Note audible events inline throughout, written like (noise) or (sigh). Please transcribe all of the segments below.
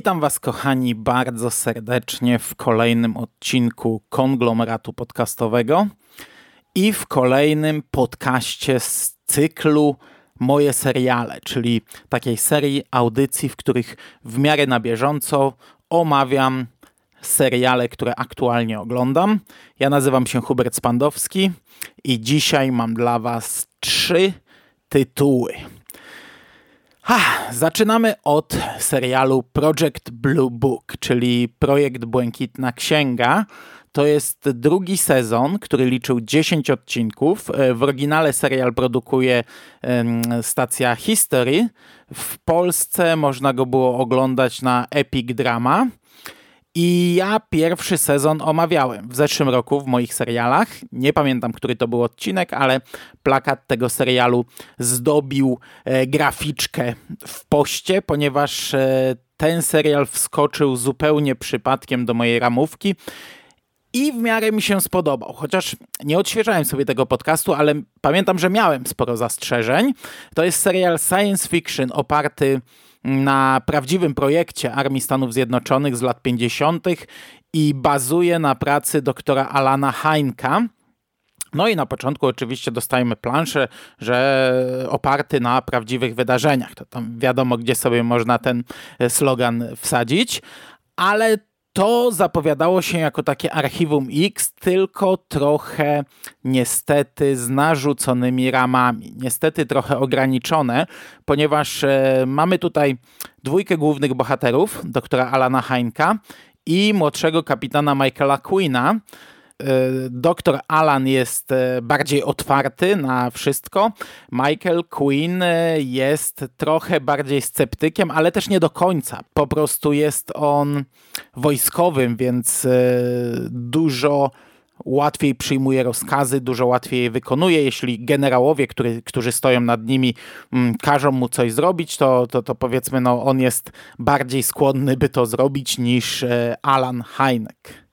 Witam Was, kochani, bardzo serdecznie w kolejnym odcinku konglomeratu podcastowego i w kolejnym podcaście z cyklu Moje seriale, czyli takiej serii audycji, w których w miarę na bieżąco omawiam seriale, które aktualnie oglądam. Ja nazywam się Hubert Spandowski i dzisiaj mam dla Was trzy tytuły. Ha, zaczynamy od serialu Project Blue Book, czyli Projekt Błękitna Księga. To jest drugi sezon, który liczył 10 odcinków. E, w oryginale serial produkuje stacja History. W Polsce można go było oglądać na Epic Drama. I ja pierwszy sezon omawiałem w zeszłym roku w moich serialach. Nie pamiętam, który to był odcinek, ale plakat tego serialu zdobił e, graficzkę w poście, ponieważ e, ten serial wskoczył zupełnie przypadkiem do mojej ramówki. I w miarę mi się spodobał, chociaż nie odświeżałem sobie tego podcastu, ale pamiętam, że miałem sporo zastrzeżeń. To jest serial science fiction oparty na prawdziwym projekcie Armii Stanów Zjednoczonych z lat 50. i bazuje na pracy doktora Alana Heinka. No i na początku oczywiście dostajemy planszę, że oparty na prawdziwych wydarzeniach. To tam wiadomo, gdzie sobie można ten slogan wsadzić, ale to zapowiadało się jako takie archiwum X, tylko trochę niestety z narzuconymi ramami. Niestety trochę ograniczone, ponieważ e, mamy tutaj dwójkę głównych bohaterów, doktora Alana Heinka i młodszego kapitana Michaela Queena, doktor Alan jest y, bardziej otwarty na wszystko. Michael Quinn y, jest trochę bardziej sceptykiem, ale też nie do końca. Po prostu jest on wojskowym, więc dużo łatwiej przyjmuje rozkazy, dużo łatwiej je wykonuje. Jeśli generałowie, który, którzy stoją nad nimi, mm, każą mu coś zrobić, to, to, to powiedzmy, no, on jest bardziej skłonny, by to zrobić niż Alan Hynek.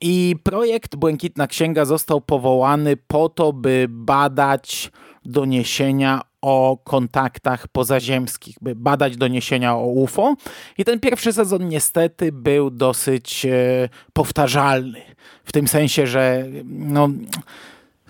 I projekt Błękitna Księga został powołany po to, by badać doniesienia o kontaktach pozaziemskich, by badać doniesienia o UFO. I ten pierwszy sezon niestety był dosyć e, powtarzalny. W tym sensie, że no,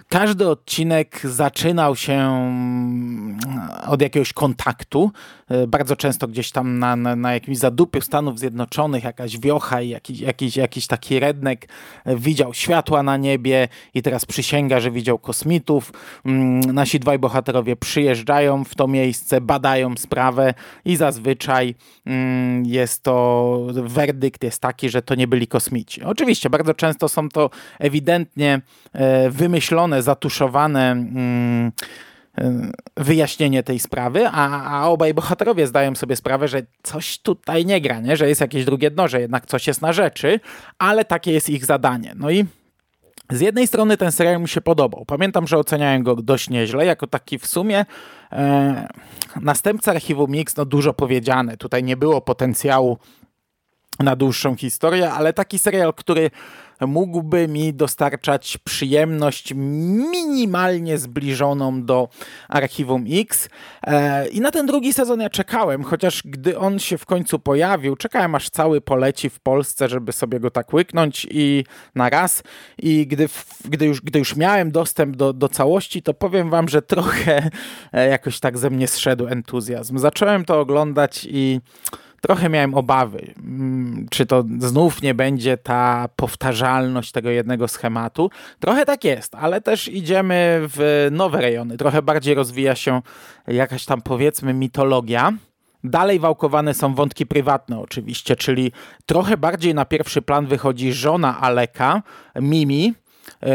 każdy odcinek zaczynał się mm, od jakiegoś kontaktu. E, bardzo często gdzieś tam na, na, na jakimś zadupiu Stanów Zjednoczonych jakaś wiocha i jakiś, jakiś, jakiś taki rednek e, widział światła na niebie i teraz przysięga, że widział kosmitów. Mm, nasi dwaj bohaterowie przyjeżdżają w to miejsce, badają sprawę i zazwyczaj mm, jest to werdykt jest taki, że to nie byli kosmici. Oczywiście bardzo często są to ewidentnie e, wymyślone zatuszowane mm, y, wyjaśnienie tej sprawy, a, a obaj bohaterowie zdają sobie sprawę, że coś tutaj nie gra, nie? że jest jakieś drugie dno, że jednak coś jest na rzeczy, ale takie jest ich zadanie. No i z jednej strony ten serial mi się podobał. Pamiętam, że oceniałem go dość nieźle, jako taki w sumie e, następca Archiwum Mix, no dużo powiedziane. Tutaj nie było potencjału na dłuższą historię, ale taki serial, który mógłby mi dostarczać przyjemność minimalnie zbliżoną do Archiwum X. E, I na ten drugi sezon ja czekałem, chociaż gdy on się w końcu pojawił, czekałem aż cały poleci w Polsce, żeby sobie go tak łyknąć i na raz. I gdy, gdy, już, gdy już miałem dostęp do, do całości, to powiem wam, że trochę e, jakoś tak ze mnie zszedł entuzjazm. Zacząłem to oglądać i trochę miałem obawy, mm, czy to znów nie będzie ta powtarzalność tego jednego schematu. Trochę tak jest, ale też idziemy w nowe rejony. Trochę bardziej rozwija się jakaś tam powiedzmy mitologia. Dalej wałkowane są wątki prywatne oczywiście, czyli trochę bardziej na pierwszy plan wychodzi żona Aleka, Mimi,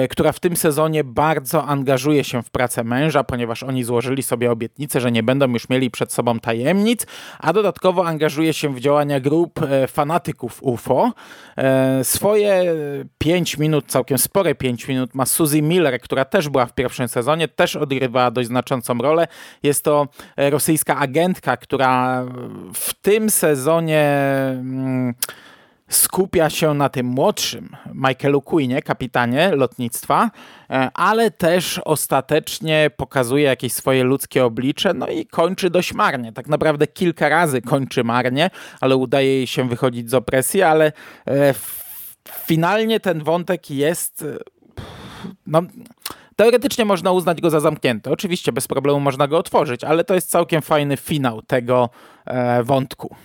która w tym sezonie bardzo angażuje się w pracę męża, ponieważ oni złożyli sobie obietnicę, że nie będą już mieli przed sobą tajemnic, a dodatkowo angażuje się w działania grup e, fanatyków UFO. E, swoje 5 minut, całkiem spore 5 minut ma Suzy Miller, która też była w pierwszym sezonie, też odgrywa dość znaczącą rolę. Jest to rosyjska agentka, która w tym sezonie mm, skupia się na tym młodszym Michaelu Queenie, kapitanie lotnictwa, e, ale też ostatecznie pokazuje jakieś swoje ludzkie oblicze, no i kończy dość marnie. Tak naprawdę kilka razy kończy marnie, ale udaje jej się wychodzić z opresji, ale e, finalnie ten wątek jest e, no, teoretycznie można uznać go za zamknięty. Oczywiście bez problemu można go otworzyć, ale to jest całkiem fajny finał tego wątku.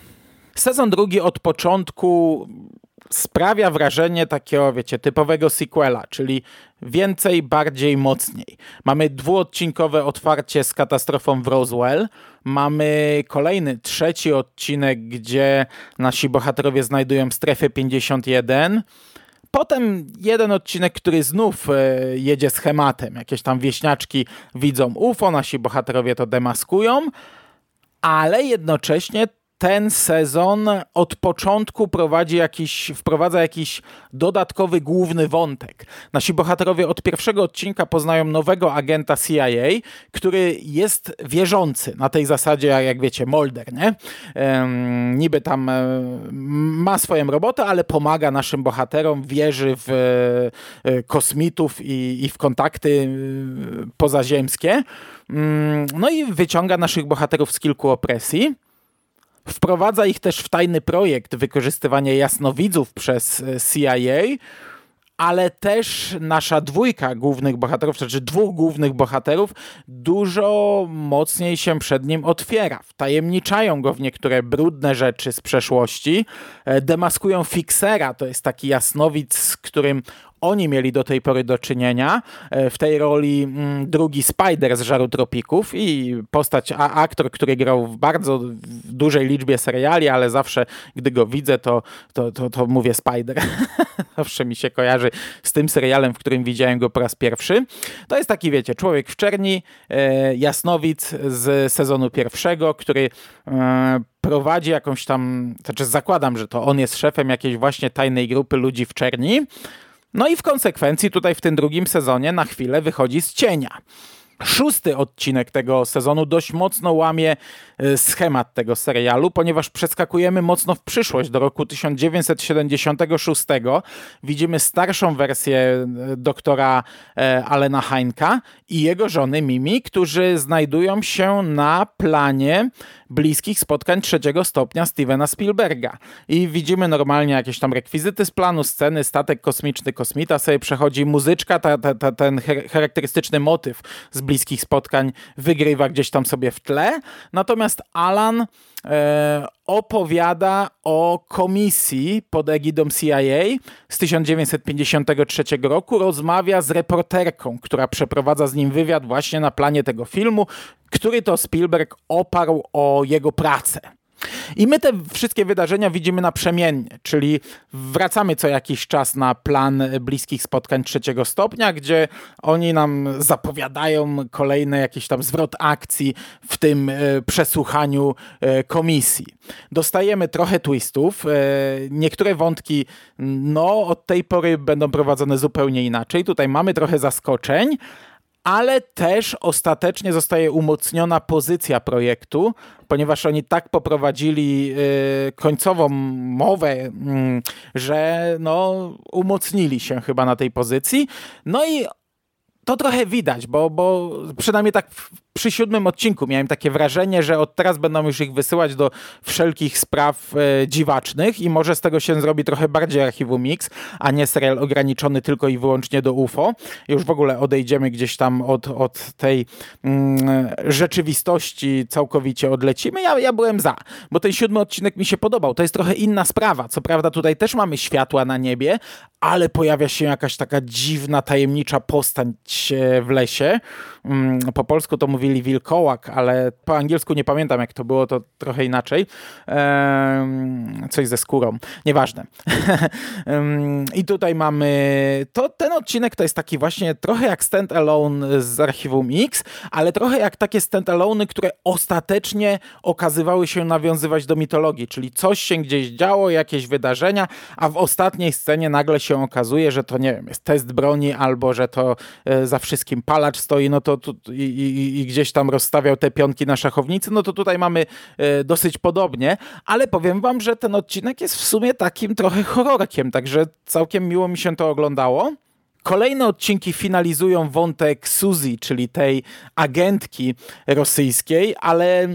Sezon drugi od początku sprawia wrażenie takiego, wiecie, typowego sequela, czyli więcej, bardziej, mocniej. Mamy dwuodcinkowe otwarcie z katastrofą w Roswell. Mamy kolejny, trzeci odcinek, gdzie nasi bohaterowie znajdują strefę 51. Potem jeden odcinek, który znów e, jedzie schematem. Jakieś tam wieśniaczki widzą UFO, nasi bohaterowie to demaskują, ale jednocześnie ten sezon od początku prowadzi jakiś, wprowadza jakiś dodatkowy główny wątek. Nasi bohaterowie od pierwszego odcinka poznają nowego agenta CIA, który jest wierzący na tej zasadzie, jak wiecie, Molder, nie? Niby tam e, ma swoją robotę, ale pomaga naszym bohaterom, wierzy w e, kosmitów i, i w kontakty e, pozaziemskie. Mm, no i wyciąga naszych bohaterów z kilku opresji. Wprowadza ich też w tajny projekt wykorzystywania jasnowidzów przez e, CIA, ale też nasza dwójka głównych bohaterów, znaczy dwóch głównych bohaterów, dużo mocniej się przed nim otwiera. Wtajemniczają go w niektóre brudne rzeczy z przeszłości, e, demaskują Fixera, to jest taki jasnowic, z którym oni mieli do tej pory do czynienia. E, w tej roli mm, drugi Spider z Żaru Tropików i postać, a aktor, który grał w bardzo dużej liczbie seriali, ale zawsze, gdy go widzę, to, to, to, to mówię Spider. (laughs) zawsze mi się kojarzy z tym serialem, w którym widziałem go po raz pierwszy. To jest taki, wiecie, człowiek w czerni, e, jasnowic z sezonu pierwszego, który e, prowadzi jakąś tam, znaczy zakładam, że to on jest szefem jakiejś właśnie tajnej grupy ludzi w czerni, no i w konsekwencji tutaj w tym drugim sezonie na chwilę wychodzi z cienia. Szósty odcinek tego sezonu dość mocno łamie e, schemat tego serialu, ponieważ przeskakujemy mocno w przyszłość do roku 1976. Widzimy starszą wersję e, doktora e, Alena Heinka i jego żony Mimi, którzy znajdują się na planie bliskich spotkań trzeciego stopnia Stevena Spielberga. I widzimy normalnie jakieś tam rekwizyty z planu, sceny, statek kosmiczny, kosmita sobie przechodzi, muzyczka, ta, ta, ta, ten charakterystyczny motyw z bliskich spotkań wygrywa gdzieś tam sobie w tle. Natomiast Alan e, opowiada o komisji pod egidą CIA z 1953 roku. Rozmawia z reporterką, która przeprowadza z nim wywiad właśnie na planie tego filmu, który to Spielberg oparł o jego pracę. I my te wszystkie wydarzenia widzimy naprzemiennie, czyli wracamy co jakiś czas na plan bliskich spotkań trzeciego stopnia, gdzie oni nam zapowiadają kolejny jakiś tam zwrot akcji w tym e, przesłuchaniu e, komisji. Dostajemy trochę twistów, e, niektóre wątki no od tej pory będą prowadzone zupełnie inaczej. Tutaj mamy trochę zaskoczeń, ale też ostatecznie zostaje umocniona pozycja projektu, ponieważ oni tak poprowadzili y, końcową mowę, y, że no, umocnili się chyba na tej pozycji. No i to trochę widać, bo, bo przynajmniej tak przy siódmym odcinku miałem takie wrażenie, że od teraz będą już ich wysyłać do wszelkich spraw e, dziwacznych i może z tego się zrobi trochę bardziej archiwum Mix, a nie serial ograniczony tylko i wyłącznie do UFO. Już w ogóle odejdziemy gdzieś tam od, od tej mm, rzeczywistości, całkowicie odlecimy. Ja, ja byłem za, bo ten siódmy odcinek mi się podobał. To jest trochę inna sprawa. Co prawda tutaj też mamy światła na niebie, ale pojawia się jakaś taka dziwna, tajemnicza postać e, w lesie. Mm, po polsku to mówili wilkołak, ale po angielsku nie pamiętam jak to było, to trochę inaczej. Coś ze skórą, nieważne. (laughs) I tutaj mamy, to ten odcinek to jest taki właśnie trochę jak stand-alone z archiwum X, ale trochę jak takie stand-alone, które ostatecznie okazywały się nawiązywać do mitologii, czyli coś się gdzieś działo, jakieś wydarzenia, a w ostatniej scenie nagle się okazuje, że to nie wiem, jest test broni albo że to e, za wszystkim palacz stoi, no to, i, i, i gdzieś tam rozstawiał te pionki na szachownicy, no to tutaj mamy e, dosyć podobnie, ale powiem wam, że ten odcinek jest w sumie takim trochę horrorkiem, także całkiem miło mi się to oglądało. Kolejne odcinki finalizują wątek Suzy, czyli tej agentki rosyjskiej, ale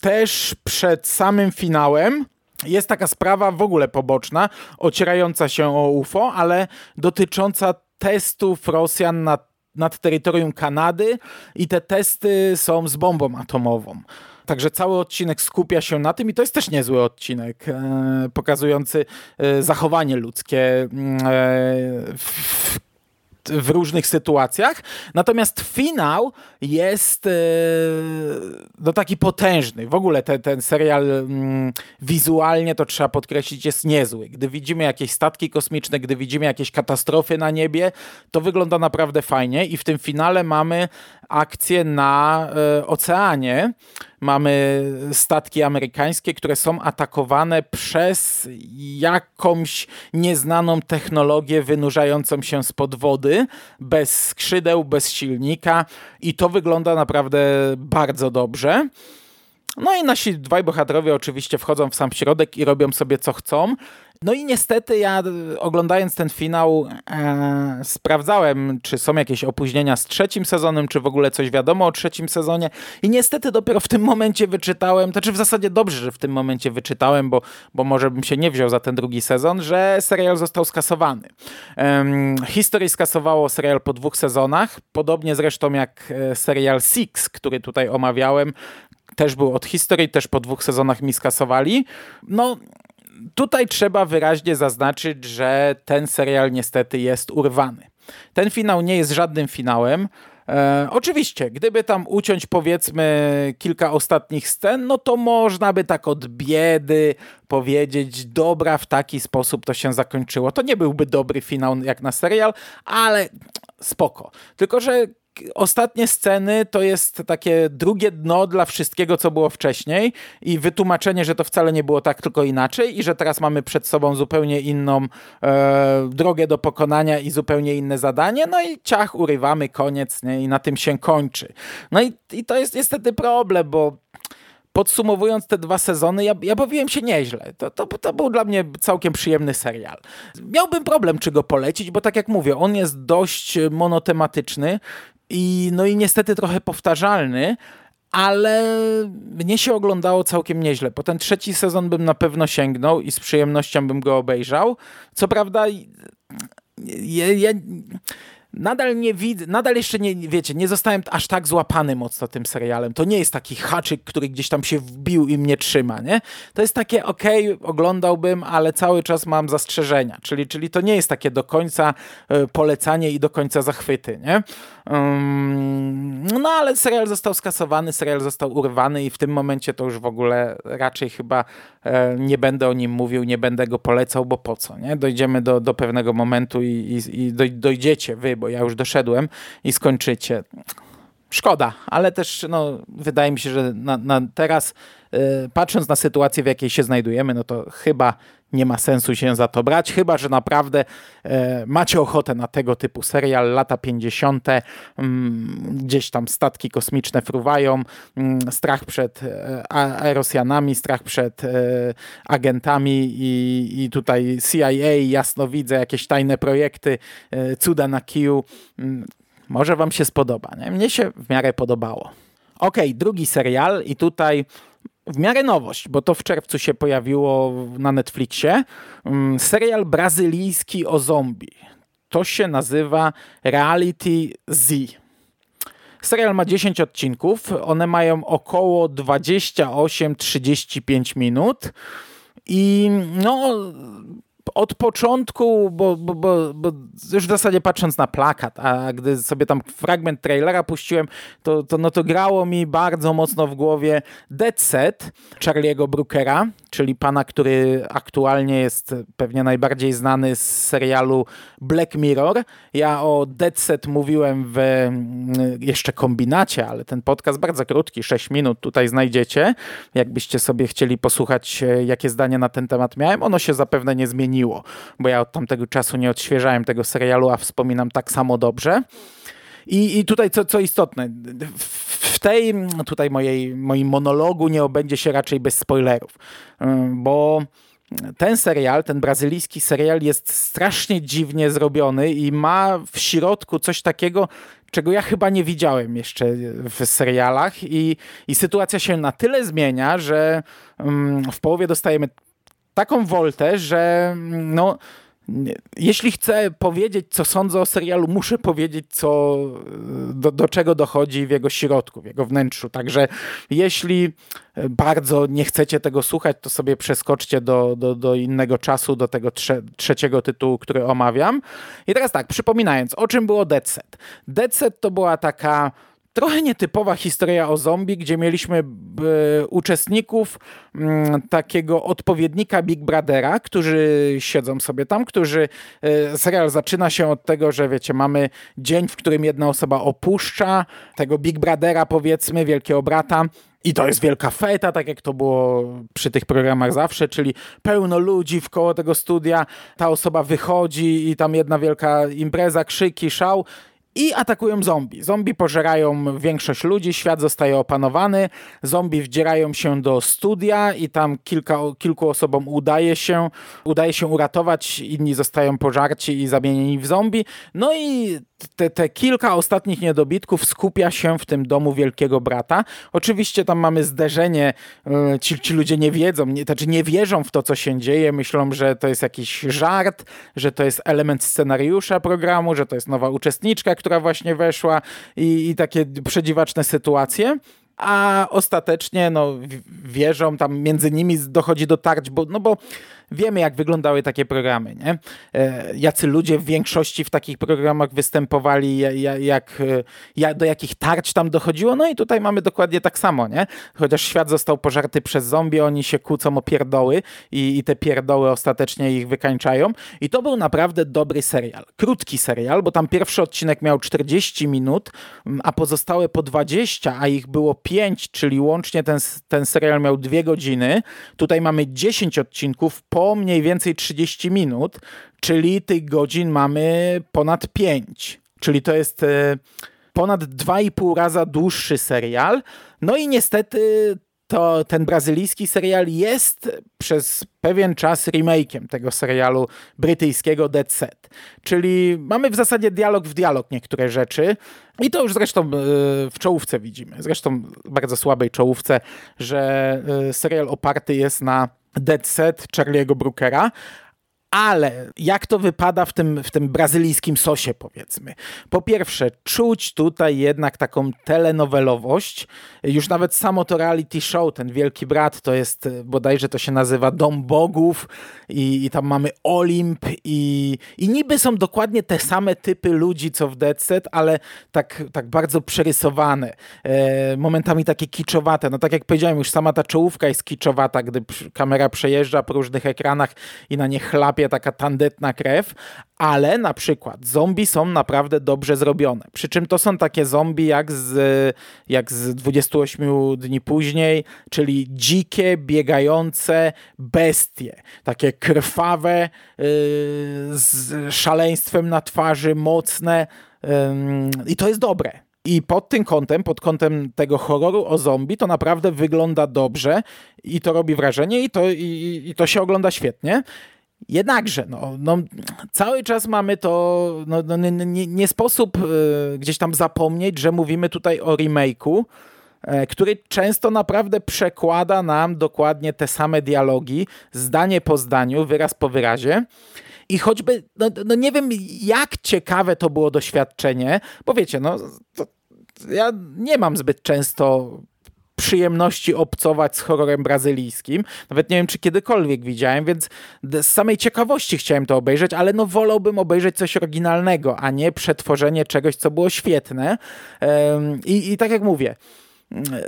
też przed samym finałem jest taka sprawa w ogóle poboczna, ocierająca się o UFO, ale dotycząca testów Rosjan nad, nad terytorium Kanady i te testy są z bombą atomową. Także cały odcinek skupia się na tym i to jest też niezły odcinek, e, pokazujący e, zachowanie ludzkie mm, e, w, w różnych sytuacjach. Natomiast finał jest e, no, taki potężny. W ogóle te, ten serial mm, wizualnie, to trzeba podkreślić, jest niezły. Gdy widzimy jakieś statki kosmiczne, gdy widzimy jakieś katastrofy na niebie, to wygląda naprawdę fajnie i w tym finale mamy akcję na e, oceanie. Mamy statki amerykańskie, które są atakowane przez jakąś nieznaną technologię wynurzającą się spod wody, bez skrzydeł, bez silnika i to wygląda naprawdę bardzo dobrze. No i nasi dwaj bohaterowie oczywiście wchodzą w sam środek i robią sobie co chcą. No i niestety ja oglądając ten finał e, sprawdzałem, czy są jakieś opóźnienia z trzecim sezonem, czy w ogóle coś wiadomo o trzecim sezonie i niestety dopiero w tym momencie wyczytałem, to czy w zasadzie dobrze, że w tym momencie wyczytałem, bo, bo może bym się nie wziął za ten drugi sezon, że serial został skasowany. Um, History skasowało serial po dwóch sezonach, podobnie zresztą jak e, serial Six, który tutaj omawiałem, też był od History, też po dwóch sezonach mi skasowali. No, tutaj trzeba wyraźnie zaznaczyć, że ten serial niestety jest urwany. Ten finał nie jest żadnym finałem. E, oczywiście, gdyby tam uciąć powiedzmy kilka ostatnich scen, no to można by tak od biedy powiedzieć, dobra, w taki sposób to się zakończyło. To nie byłby dobry finał jak na serial, ale spoko. Tylko, że ostatnie sceny to jest takie drugie dno dla wszystkiego, co było wcześniej i wytłumaczenie, że to wcale nie było tak, tylko inaczej i że teraz mamy przed sobą zupełnie inną e, drogę do pokonania i zupełnie inne zadanie, no i ciach, urywamy, koniec nie? i na tym się kończy. No i, i to jest niestety problem, bo podsumowując te dwa sezony, ja, ja bawiłem się nieźle. To, to, to był dla mnie całkiem przyjemny serial. Miałbym problem, czy go polecić, bo tak jak mówię, on jest dość monotematyczny i, no i niestety trochę powtarzalny, ale mnie się oglądało całkiem nieźle. Po ten trzeci sezon bym na pewno sięgnął i z przyjemnością bym go obejrzał. Co prawda, ja, ja nadal nie widzę, nadal jeszcze nie, wiecie, nie zostałem aż tak złapany mocno tym serialem. To nie jest taki haczyk, który gdzieś tam się wbił i mnie trzyma, nie? To jest takie, okej, okay, oglądałbym, ale cały czas mam zastrzeżenia, czyli, czyli to nie jest takie do końca y, polecanie i do końca zachwyty, nie? No ale serial został skasowany, serial został urwany i w tym momencie to już w ogóle raczej chyba e, nie będę o nim mówił, nie będę go polecał, bo po co, nie? Dojdziemy do, do pewnego momentu i, i, i dojdziecie wy, bo ja już doszedłem i skończycie. Szkoda, ale też no, wydaje mi się, że na, na teraz, yy, patrząc na sytuację, w jakiej się znajdujemy, no to chyba nie ma sensu się za to brać, chyba że naprawdę e, macie ochotę na tego typu serial, lata 50., mm, gdzieś tam statki kosmiczne fruwają, mm, strach przed e, Rosjanami, strach przed e, agentami i, i tutaj CIA, jasno widzę, jakieś tajne projekty, e, cuda na kiju. Mm, może wam się spodoba. Nie? Mnie się w miarę podobało. Ok, drugi serial i tutaj w miarę nowość, bo to w czerwcu się pojawiło na Netflixie. Mm, serial brazylijski o zombie. To się nazywa Reality Z. Serial ma 10 odcinków. One mają około 28-35 minut. I no, od początku, bo, bo, bo, bo, już w zasadzie patrząc na plakat, a gdy sobie tam fragment trailera puściłem, to, to, no to grało mi bardzo mocno w głowie Dead Set Charlie'ego Brookera, czyli pana, który aktualnie jest pewnie najbardziej znany z serialu Black Mirror. Ja o Dead Set mówiłem w mm, jeszcze kombinacie, ale ten podcast bardzo krótki, 6 minut tutaj znajdziecie. Jakbyście sobie chcieli posłuchać, e, jakie zdanie na ten temat miałem, ono się zapewne nie zmieniło, bo ja od tamtego czasu nie odświeżałem tego serialu, a wspominam tak samo dobrze. I, i tutaj co, co istotne, w tej tutaj mojej, moim monologu nie obędzie się raczej bez spoilerów, bo ten serial, ten brazylijski serial jest strasznie dziwnie zrobiony i ma w środku coś takiego, czego ja chyba nie widziałem jeszcze w serialach i, i sytuacja się na tyle zmienia, że w połowie dostajemy taką woltę, że no jeśli chcę powiedzieć, co sądzę o serialu, muszę powiedzieć, co, do, do, czego dochodzi w jego środku, w jego wnętrzu. Także jeśli bardzo nie chcecie tego słuchać, to sobie przeskoczcie do, do, do innego czasu, do tego trze trzeciego tytułu, który omawiam. I teraz tak, przypominając, o czym było Dead Set. Dead Set to była taka trochę nietypowa historia o zombie, gdzie mieliśmy e, uczestników mm, takiego odpowiednika Big Brothera, którzy siedzą sobie tam, którzy e, serial zaczyna się od tego, że wiecie, mamy dzień, w którym jedna osoba opuszcza tego Big Brothera, powiedzmy, wielkiego brata, i to jest wielka feta, tak jak to było przy tych programach zawsze, czyli pełno ludzi w koło tego studia, ta osoba wychodzi i tam jedna wielka impreza, krzyki, szał i atakują zombie. Zombie pożerają większość ludzi, świat zostaje opanowany, zombie wdzierają się do studia i tam kilka, kilku osobom udaje się, udaje się uratować, inni zostają pożarci i zamienieni w zombie. No i te, te kilka ostatnich niedobitków skupia się w tym domu Wielkiego Brata. Oczywiście tam mamy zderzenie, e, ci, ci ludzie nie wiedzą, nie, znaczy nie wierzą w to, co się dzieje, myślą, że to jest jakiś żart, że to jest element scenariusza programu, że to jest nowa uczestniczka, która właśnie weszła i, i takie przedziwaczne sytuacje a ostatecznie no, wierzą, tam między nimi dochodzi do tarć, bo, no bo Wiemy, jak wyglądały takie programy, nie? E, jacy ludzie w większości w takich programach występowali, jak, jak, do jakich tarć tam dochodziło. No i tutaj mamy dokładnie tak samo, nie? Chociaż świat został pożarty przez zombie, oni się kłócą o pierdoły i, i te pierdoły ostatecznie ich wykańczają. I to był naprawdę dobry serial. Krótki serial, bo tam pierwszy odcinek miał 40 minut, a pozostałe po 20, a ich było 5, czyli łącznie ten, ten serial miał 2 godziny. Tutaj mamy 10 odcinków po mniej więcej 30 minut, czyli tych godzin mamy ponad 5. Czyli to jest e, ponad 2,5 raza dłuższy serial. No i niestety to ten brazylijski serial jest przez pewien czas remake'iem tego serialu brytyjskiego Dead Set. Czyli mamy w zasadzie dialog w dialog niektóre rzeczy i to już zresztą e, w czołówce widzimy. Zresztą bardzo słabej czołówce, że e, serial oparty jest na Dead Set Charlie'ego Brookera, ale jak to wypada w tym, w tym brazylijskim sosie, powiedzmy? Po pierwsze, czuć tutaj jednak taką telenowelowość. Już nawet samo to reality show, ten Wielki Brat, to jest bodajże to się nazywa Dom Bogów i, i tam mamy Olimp i, i niby są dokładnie te same typy ludzi, co w Dead Set, ale tak, tak bardzo przerysowane. E, momentami takie kiczowate. No tak jak powiedziałem, już sama ta czołówka jest kiczowata, gdy kamera przejeżdża po różnych ekranach i na nie taka tandetna krew, ale na przykład zombie są naprawdę dobrze zrobione. Przy czym to są takie zombie jak z, jak z 28 dni później, czyli dzikie, biegające bestie. Takie krwawe, yy, z szaleństwem na twarzy, mocne. Yy, I to jest dobre. I pod tym kątem, pod kątem tego horroru o zombie, to naprawdę wygląda dobrze i to robi wrażenie i to, i, i to się ogląda świetnie. Jednakże, no, no, cały czas mamy to, no, no nie, nie, sposób y, gdzieś tam zapomnieć, że mówimy tutaj o remake'u, y, który często naprawdę przekłada nam dokładnie te same dialogi, zdanie po zdaniu, wyraz po wyrazie. I choćby, no, no nie wiem, jak ciekawe to było doświadczenie, bo wiecie, no, to, ja nie mam zbyt często przyjemności obcować z horrorem brazylijskim. Nawet nie wiem, czy kiedykolwiek widziałem, więc z samej ciekawości chciałem to obejrzeć, ale no wolałbym obejrzeć coś oryginalnego, a nie przetworzenie czegoś, co było świetne. I, i tak jak mówię,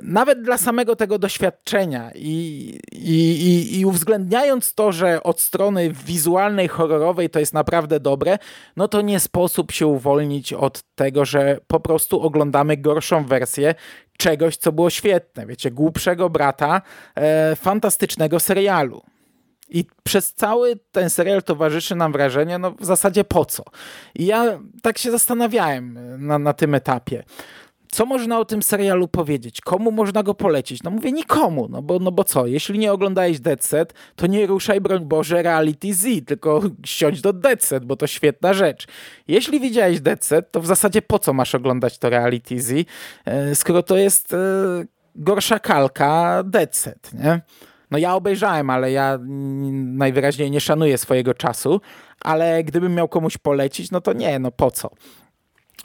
nawet dla samego tego doświadczenia i, i, i, uwzględniając to, że od strony wizualnej, horrorowej to jest naprawdę dobre, no to nie sposób się uwolnić od tego, że po prostu oglądamy gorszą wersję czegoś, co było świetne. Wiecie, głupszego brata e, fantastycznego serialu. I przez cały ten serial towarzyszy nam wrażenie, no w zasadzie po co? I ja tak się zastanawiałem na, na tym etapie co można o tym serialu powiedzieć? Komu można go polecić? No mówię nikomu, no bo, no bo co? Jeśli nie oglądałeś Dead Set, to nie ruszaj, broń Boże, Reality Z, tylko siądź do Dead Set, bo to świetna rzecz. Jeśli widziałeś Dead Set, to w zasadzie po co masz oglądać to Reality Z, e, skoro to jest e, gorsza kalka Dead Set, nie? No ja obejrzałem, ale ja najwyraźniej nie szanuję swojego czasu, ale gdybym miał komuś polecić, no to nie, no po co?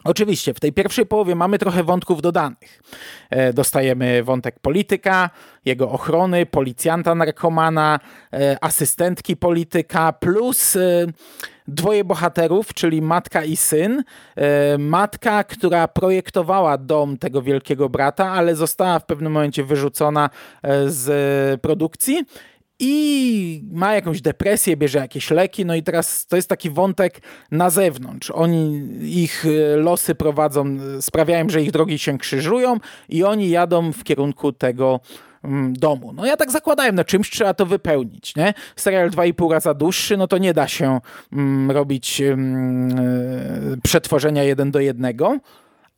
Oczywiście, w tej pierwszej połowie mamy trochę wątków dodanych. E, dostajemy wątek polityka, jego ochrony, policjanta narkomana, e, asystentki polityka, plus e, dwoje bohaterów, czyli matka i syn. Matka, która projektowała dom tego wielkiego brata, ale została w pewnym momencie wyrzucona z produkcji i ma jakąś depresję, bierze jakieś leki, no i teraz to jest taki wątek na zewnątrz. Oni, ich e, losy prowadzą, sprawiają, że ich drogi się krzyżują i oni jadą w kierunku tego mm, domu. No ja tak zakładałem, no czymś trzeba to wypełnić, nie? Serial 2,5 raza dłuższy, no to nie da się mm, robić mm, e, przetworzenia jeden do jednego,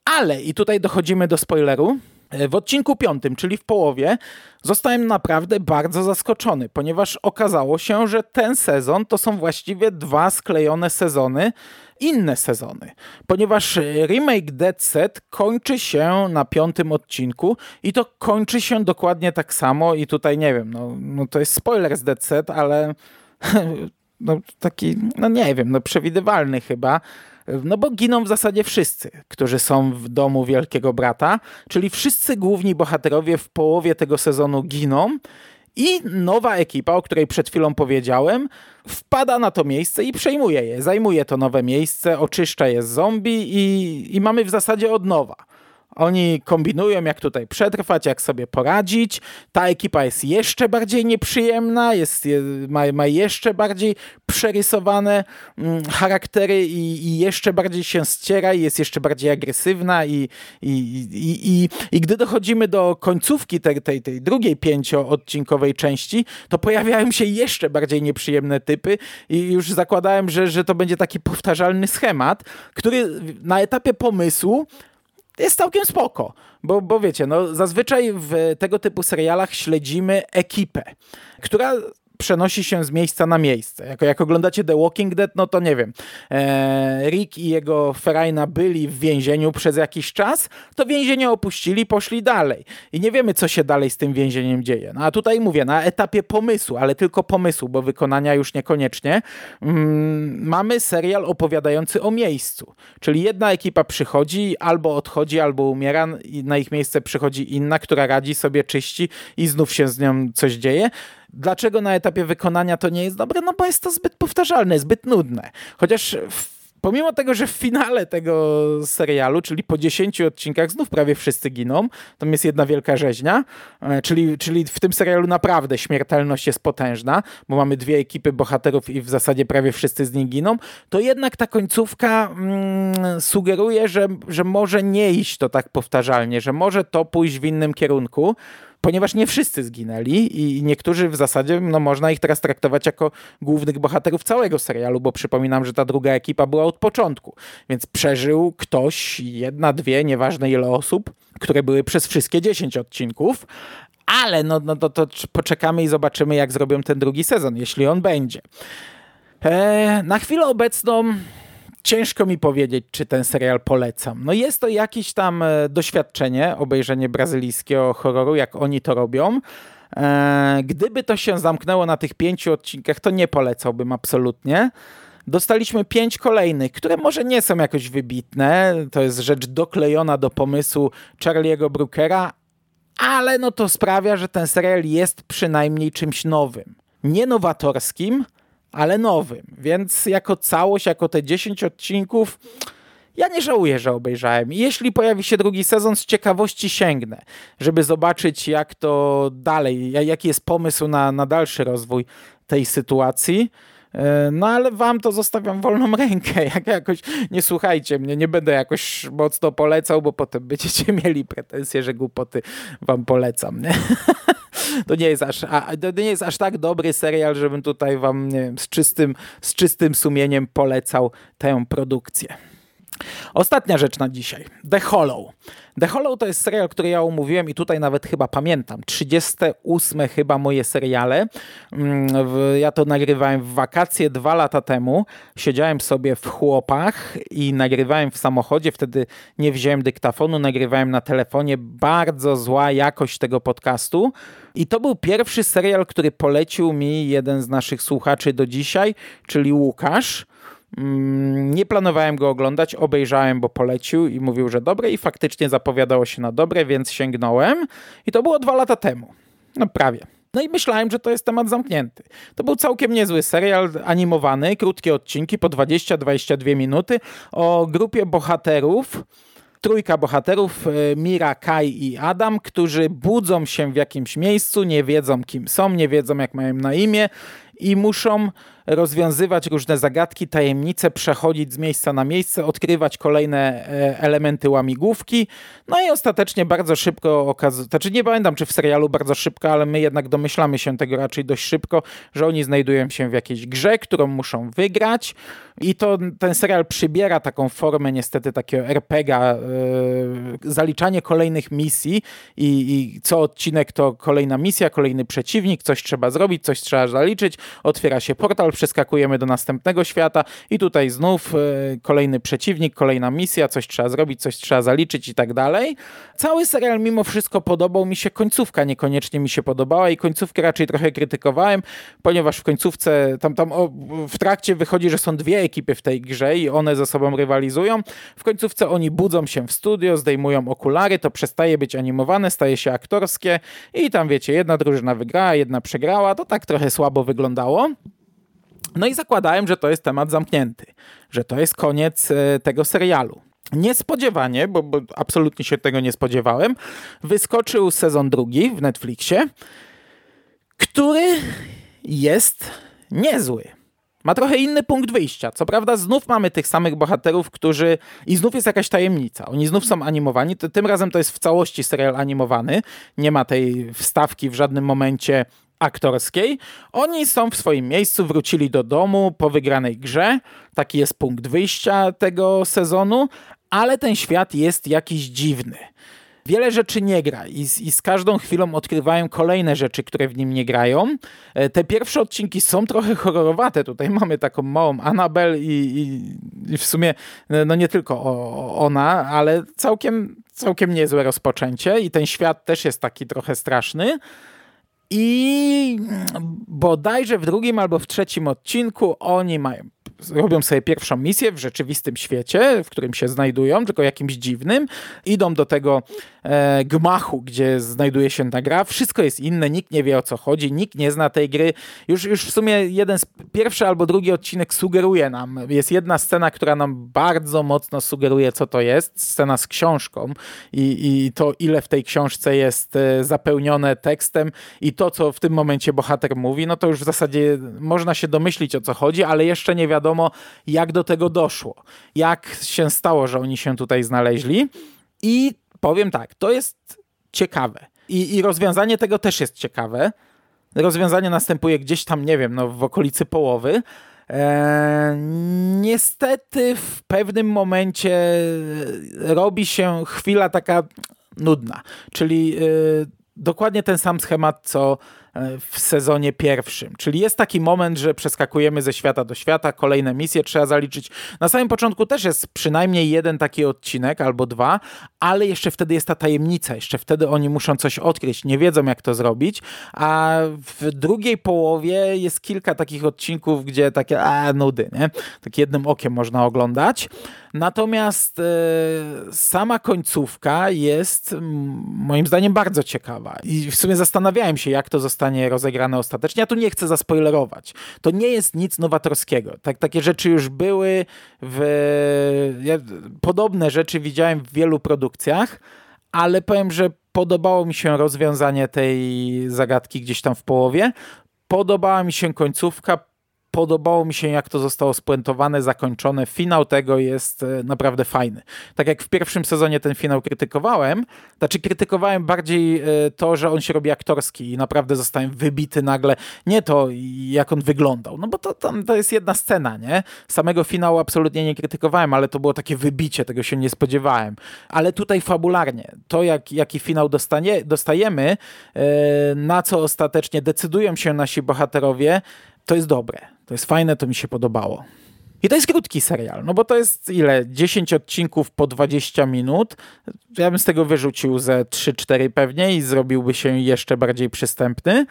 ale i tutaj dochodzimy do spoileru, E, w odcinku piątym, czyli w połowie, zostałem naprawdę bardzo zaskoczony, ponieważ okazało się, że ten sezon to są właściwie dwa sklejone sezony, inne sezony, ponieważ remake Dead Set kończy się na piątym odcinku i to kończy się dokładnie tak samo i tutaj nie wiem, no, no to jest spoiler z Dead Set, ale (laughs) no taki, no nie wiem, no przewidywalny chyba, no bo giną w zasadzie wszyscy, którzy są w domu Wielkiego Brata, czyli wszyscy główni bohaterowie w połowie tego sezonu giną i nowa ekipa, o której przed chwilą powiedziałem, wpada na to miejsce i przejmuje je. Zajmuje to nowe miejsce, oczyszcza je z zombie i, i mamy w zasadzie od nowa. Oni kombinują, jak tutaj przetrwać, jak sobie poradzić. Ta ekipa jest jeszcze bardziej nieprzyjemna, jest, ma, ma jeszcze bardziej przerysowane mm, charaktery i, i, jeszcze bardziej się ściera i jest jeszcze bardziej agresywna i, i, i, i, i gdy dochodzimy do końcówki tej, tej, tej drugiej pięcioodcinkowej części, to pojawiają się jeszcze bardziej nieprzyjemne typy i już zakładałem, że, że to będzie taki powtarzalny schemat, który na etapie pomysłu jest całkiem spoko, bo, bo wiecie, no zazwyczaj w tego typu serialach śledzimy ekipę, która przenosi się z miejsca na miejsce. Jak, jak oglądacie The Walking Dead, no to nie wiem, e, Rick i jego Ferajna byli w więzieniu przez jakiś czas, to więzienie opuścili, poszli dalej. I nie wiemy, co się dalej z tym więzieniem dzieje. No a tutaj mówię, na etapie pomysłu, ale tylko pomysłu, bo wykonania już niekoniecznie, mm, mamy serial opowiadający o miejscu. Czyli jedna ekipa przychodzi, albo odchodzi, albo umiera, i na ich miejsce przychodzi inna, która radzi sobie, czyści i znów się z nią coś dzieje. Dlaczego na etapie wykonania to nie jest dobre? No bo jest to zbyt powtarzalne, zbyt nudne. Chociaż pomimo tego, że w finale tego serialu, czyli po 10 odcinkach, znów prawie wszyscy giną, tam jest jedna wielka rzeźnia, e, czyli, czyli w tym serialu naprawdę śmiertelność jest potężna, bo mamy dwie ekipy bohaterów i w zasadzie prawie wszyscy z nich giną, to jednak ta końcówka mm, sugeruje, że, że może nie iść to tak powtarzalnie, że może to pójść w innym kierunku, ponieważ nie wszyscy zginęli i niektórzy w zasadzie, no można ich teraz traktować jako głównych bohaterów całego serialu, bo przypominam, że ta druga ekipa była od początku, więc przeżył ktoś, jedna, dwie, nieważne ile osób, które były przez wszystkie 10 odcinków, ale no, no to, to poczekamy i zobaczymy, jak zrobią ten drugi sezon, jeśli on będzie. Eee, na chwilę obecną ciężko mi powiedzieć, czy ten serial polecam. No jest to jakieś tam e, doświadczenie, obejrzenie brazylijskiego horroru, jak oni to robią. E, gdyby to się zamknęło na tych pięciu odcinkach, to nie polecałbym absolutnie. Dostaliśmy pięć kolejnych, które może nie są jakoś wybitne. To jest rzecz doklejona do pomysłu Charlie'ego Brookera, ale no to sprawia, że ten serial jest przynajmniej czymś nowym. Nie nowatorskim, ale nowym. Więc jako całość, jako te 10 odcinków, ja nie żałuję, że obejrzałem. Jeśli pojawi się drugi sezon, z ciekawości sięgnę, żeby zobaczyć, jak to dalej, jaki jest pomysł na, na dalszy rozwój tej sytuacji. E, no ale wam to zostawiam wolną (laughs) rękę. Jak jakoś nie słuchajcie mnie, nie będę jakoś mocno polecał, bo potem będziecie (laughs) mieli pretensje, że głupoty wam polecam. Nie? (laughs) to nie jest aż, a, to nie jest aż tak dobry serial, żebym tutaj wam wiem, z, czystym, z czystym sumieniem polecał tę produkcję. Ostatnia rzecz na dzisiaj. The Hollow. The Hollow to jest serial, który ja umówiłem i tutaj nawet chyba pamiętam. 38 chyba moje seriale. Mm, ja to nagrywałem w wakacje dwa lata temu. Siedziałem sobie w chłopach i nagrywałem w samochodzie. Wtedy nie wziąłem dyktafonu, nagrywałem na telefonie. Bardzo zła jakość tego podcastu. I to był pierwszy serial, który polecił mi jeden z naszych słuchaczy do dzisiaj, czyli Łukasz. Mm, nie planowałem go oglądać, obejrzałem, bo polecił i mówił, że dobre i faktycznie zapowiadało się na dobre, więc sięgnąłem i to było dwa lata temu. No prawie. No i myślałem, że to jest temat zamknięty. To był całkiem niezły serial animowany, krótkie odcinki po 20-22 minuty o grupie bohaterów, trójka bohaterów, e, Mira, Kai i Adam, którzy budzą się w jakimś miejscu, nie wiedzą kim są, nie wiedzą jak mają na imię i muszą rozwiązywać różne zagadki, tajemnice, przechodzić z miejsca na miejsce, odkrywać kolejne e, elementy łamigłówki. No i ostatecznie bardzo szybko okazuje, znaczy nie pamiętam czy w serialu bardzo szybko, ale my jednak domyślamy się tego raczej dość szybko, że oni znajdują się w jakiejś grze, którą muszą wygrać i to ten serial przybiera taką formę niestety takiego RPGa, yy, zaliczanie kolejnych misji i, i co odcinek to kolejna misja, kolejny przeciwnik, coś trzeba zrobić, coś trzeba zaliczyć, otwiera się portal, przeskakujemy do następnego świata i tutaj znów e, kolejny przeciwnik, kolejna misja, coś trzeba zrobić, coś trzeba zaliczyć i tak dalej. Cały serial mimo wszystko podobał mi się, końcówka niekoniecznie mi się podobała i końcówkę raczej trochę krytykowałem, ponieważ w końcówce, tam, tam o, w trakcie wychodzi, że są dwie ekipy w tej grze i one ze sobą rywalizują. W końcówce oni budzą się w studio, zdejmują okulary, to przestaje być animowane, staje się aktorskie i tam wiecie, jedna drużyna wygrała, jedna przegrała, to tak trochę słabo wyglądało. No i zakładałem, że to jest temat zamknięty, że to jest koniec e, tego serialu. Niespodziewanie, bo, bo absolutnie się tego nie spodziewałem, wyskoczył sezon drugi w Netflixie, który jest niezły. Ma trochę inny punkt wyjścia. Co prawda, znów mamy tych samych bohaterów, którzy. I znów jest jakaś tajemnica. Oni znów są animowani. Tym razem to jest w całości serial animowany. Nie ma tej wstawki w żadnym momencie aktorskiej. Oni są w swoim miejscu, wrócili do domu po wygranej grze. Taki jest punkt wyjścia tego sezonu, ale ten świat jest jakiś dziwny. Wiele rzeczy nie gra i z, i z, każdą chwilą odkrywają kolejne rzeczy, które w nim nie grają. E, te pierwsze odcinki są trochę horrorowate. Tutaj mamy taką małą Annabel i, i, i w sumie no nie tylko ona, ale całkiem, całkiem niezłe rozpoczęcie i ten świat też jest taki trochę straszny. I bodajże w drugim albo w trzecim odcinku oni mają robią sobie pierwszą misję w rzeczywistym świecie, w którym się znajdują, tylko jakimś dziwnym. Idą do tego gmachu, gdzie znajduje się ta gra. Wszystko jest inne, nikt nie wie o co chodzi, nikt nie zna tej gry. Już, już w sumie jeden z pierwszy albo drugi odcinek sugeruje nam. Jest jedna scena, która nam bardzo mocno sugeruje, co to jest. Scena z książką i, i to, ile w tej książce jest e, zapełnione tekstem i to, co w tym momencie bohater mówi, no to już w zasadzie można się domyślić, o co chodzi, ale jeszcze nie wiadomo, jak do tego doszło. Jak się stało, że oni się tutaj znaleźli. I powiem tak, to jest ciekawe. I, i rozwiązanie tego też jest ciekawe. Rozwiązanie następuje gdzieś tam, nie wiem, no, w okolicy połowy. Eee, niestety w pewnym momencie robi się chwila taka nudna, czyli yy, dokładnie ten sam schemat, co E, w sezonie pierwszym. Czyli jest taki moment, że przeskakujemy ze świata do świata, kolejne misje trzeba zaliczyć. Na samym początku też jest przynajmniej jeden taki odcinek albo dwa, ale jeszcze wtedy jest ta tajemnica, jeszcze wtedy oni muszą coś odkryć, nie wiedzą jak to zrobić, a w drugiej połowie jest kilka takich odcinków, gdzie takie a, nudy, nie? Tak jednym okiem można oglądać. Natomiast e, sama końcówka jest moim zdaniem bardzo ciekawa i w sumie zastanawiałem się, jak to zostanie rozegrane ostatecznie. Ja tu nie chcę zaspoilerować. To nie jest nic nowatorskiego. Tak, takie rzeczy już były w... Ja, podobne rzeczy widziałem w wielu produkcjach, ale powiem, że podobało mi się rozwiązanie tej zagadki gdzieś tam w połowie. Podobała mi się końcówka, Podobało mi się, jak to zostało spuentowane, zakończone. Finał tego jest e, naprawdę fajny. Tak jak w pierwszym sezonie ten finał krytykowałem, znaczy krytykowałem bardziej e, to, że on się robi aktorski i naprawdę zostałem wybity nagle. Nie to, jak on wyglądał, no bo to, to, to jest jedna scena, nie? Samego finału absolutnie nie krytykowałem, ale to było takie wybicie, tego się nie spodziewałem. Ale tutaj fabularnie, to jak, jaki finał dostanie, dostajemy, e, na co ostatecznie decydują się nasi bohaterowie, to jest dobre. To jest fajne, to mi się podobało. I to jest krótki serial, no bo to jest ile? 10 odcinków po 20 minut. Ja bym z tego wyrzucił ze 3-4 pewnie i zrobiłby się jeszcze bardziej przystępny.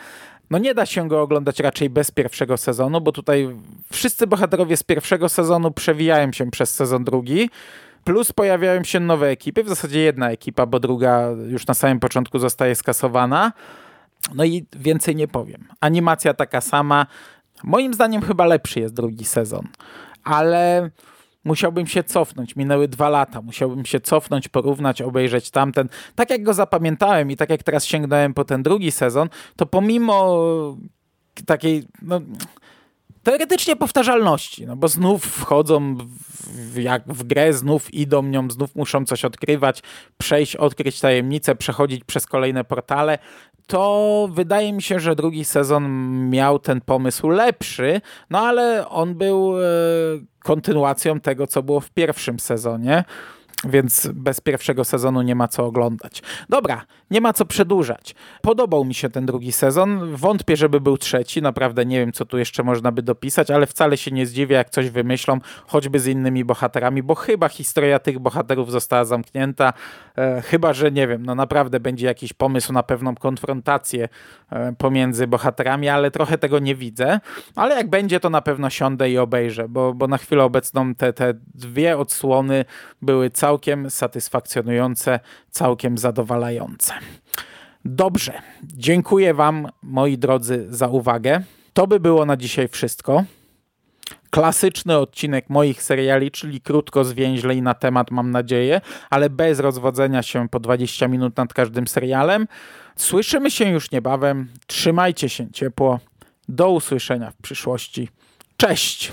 No nie da się go oglądać raczej bez pierwszego sezonu, bo tutaj wszyscy bohaterowie z pierwszego sezonu przewijają się przez sezon drugi. Plus pojawiają się nowe ekipy, w zasadzie jedna ekipa, bo druga już na samym początku zostaje skasowana. No i więcej nie powiem. Animacja taka sama. Moim zdaniem chyba lepszy jest drugi sezon, ale musiałbym się cofnąć. Minęły dwa lata. Musiałbym się cofnąć, porównać, obejrzeć tamten. Tak jak go zapamiętałem i tak jak teraz sięgnąłem po ten drugi sezon, to pomimo takiej. No, teoretycznie powtarzalności, no bo znów wchodzą w, jak w grę, znów idą nią, znów muszą coś odkrywać, przejść, odkryć tajemnice, przechodzić przez kolejne portale, to wydaje mi się, że drugi sezon miał ten pomysł lepszy, no ale on był e, kontynuacją tego, co było w pierwszym sezonie więc bez pierwszego sezonu nie ma co oglądać. Dobra, nie ma co przedłużać. Podobał mi się ten drugi sezon. Wątpię, żeby był trzeci. Naprawdę nie wiem, co tu jeszcze można by dopisać, ale wcale się nie zdziwię, jak coś wymyślą, choćby z innymi bohaterami, bo chyba historia tych bohaterów została zamknięta. E, chyba, że nie wiem, no naprawdę będzie jakiś pomysł na pewną konfrontację e, pomiędzy bohaterami, ale trochę tego nie widzę. Ale jak będzie, to na pewno siądę i obejrzę, bo, bo na chwilę obecną te, te dwie odsłony były całe całkiem satysfakcjonujące, całkiem zadowalające. Dobrze, dziękuję Wam, moi drodzy, za uwagę. To by było na dzisiaj wszystko. Klasyczny odcinek moich seriali, czyli krótko, zwięźle i na temat, mam nadzieję, ale bez rozwodzenia się po 20 minut nad każdym serialem. Słyszymy się już niebawem. Trzymajcie się ciepło. Do usłyszenia w przyszłości. Cześć!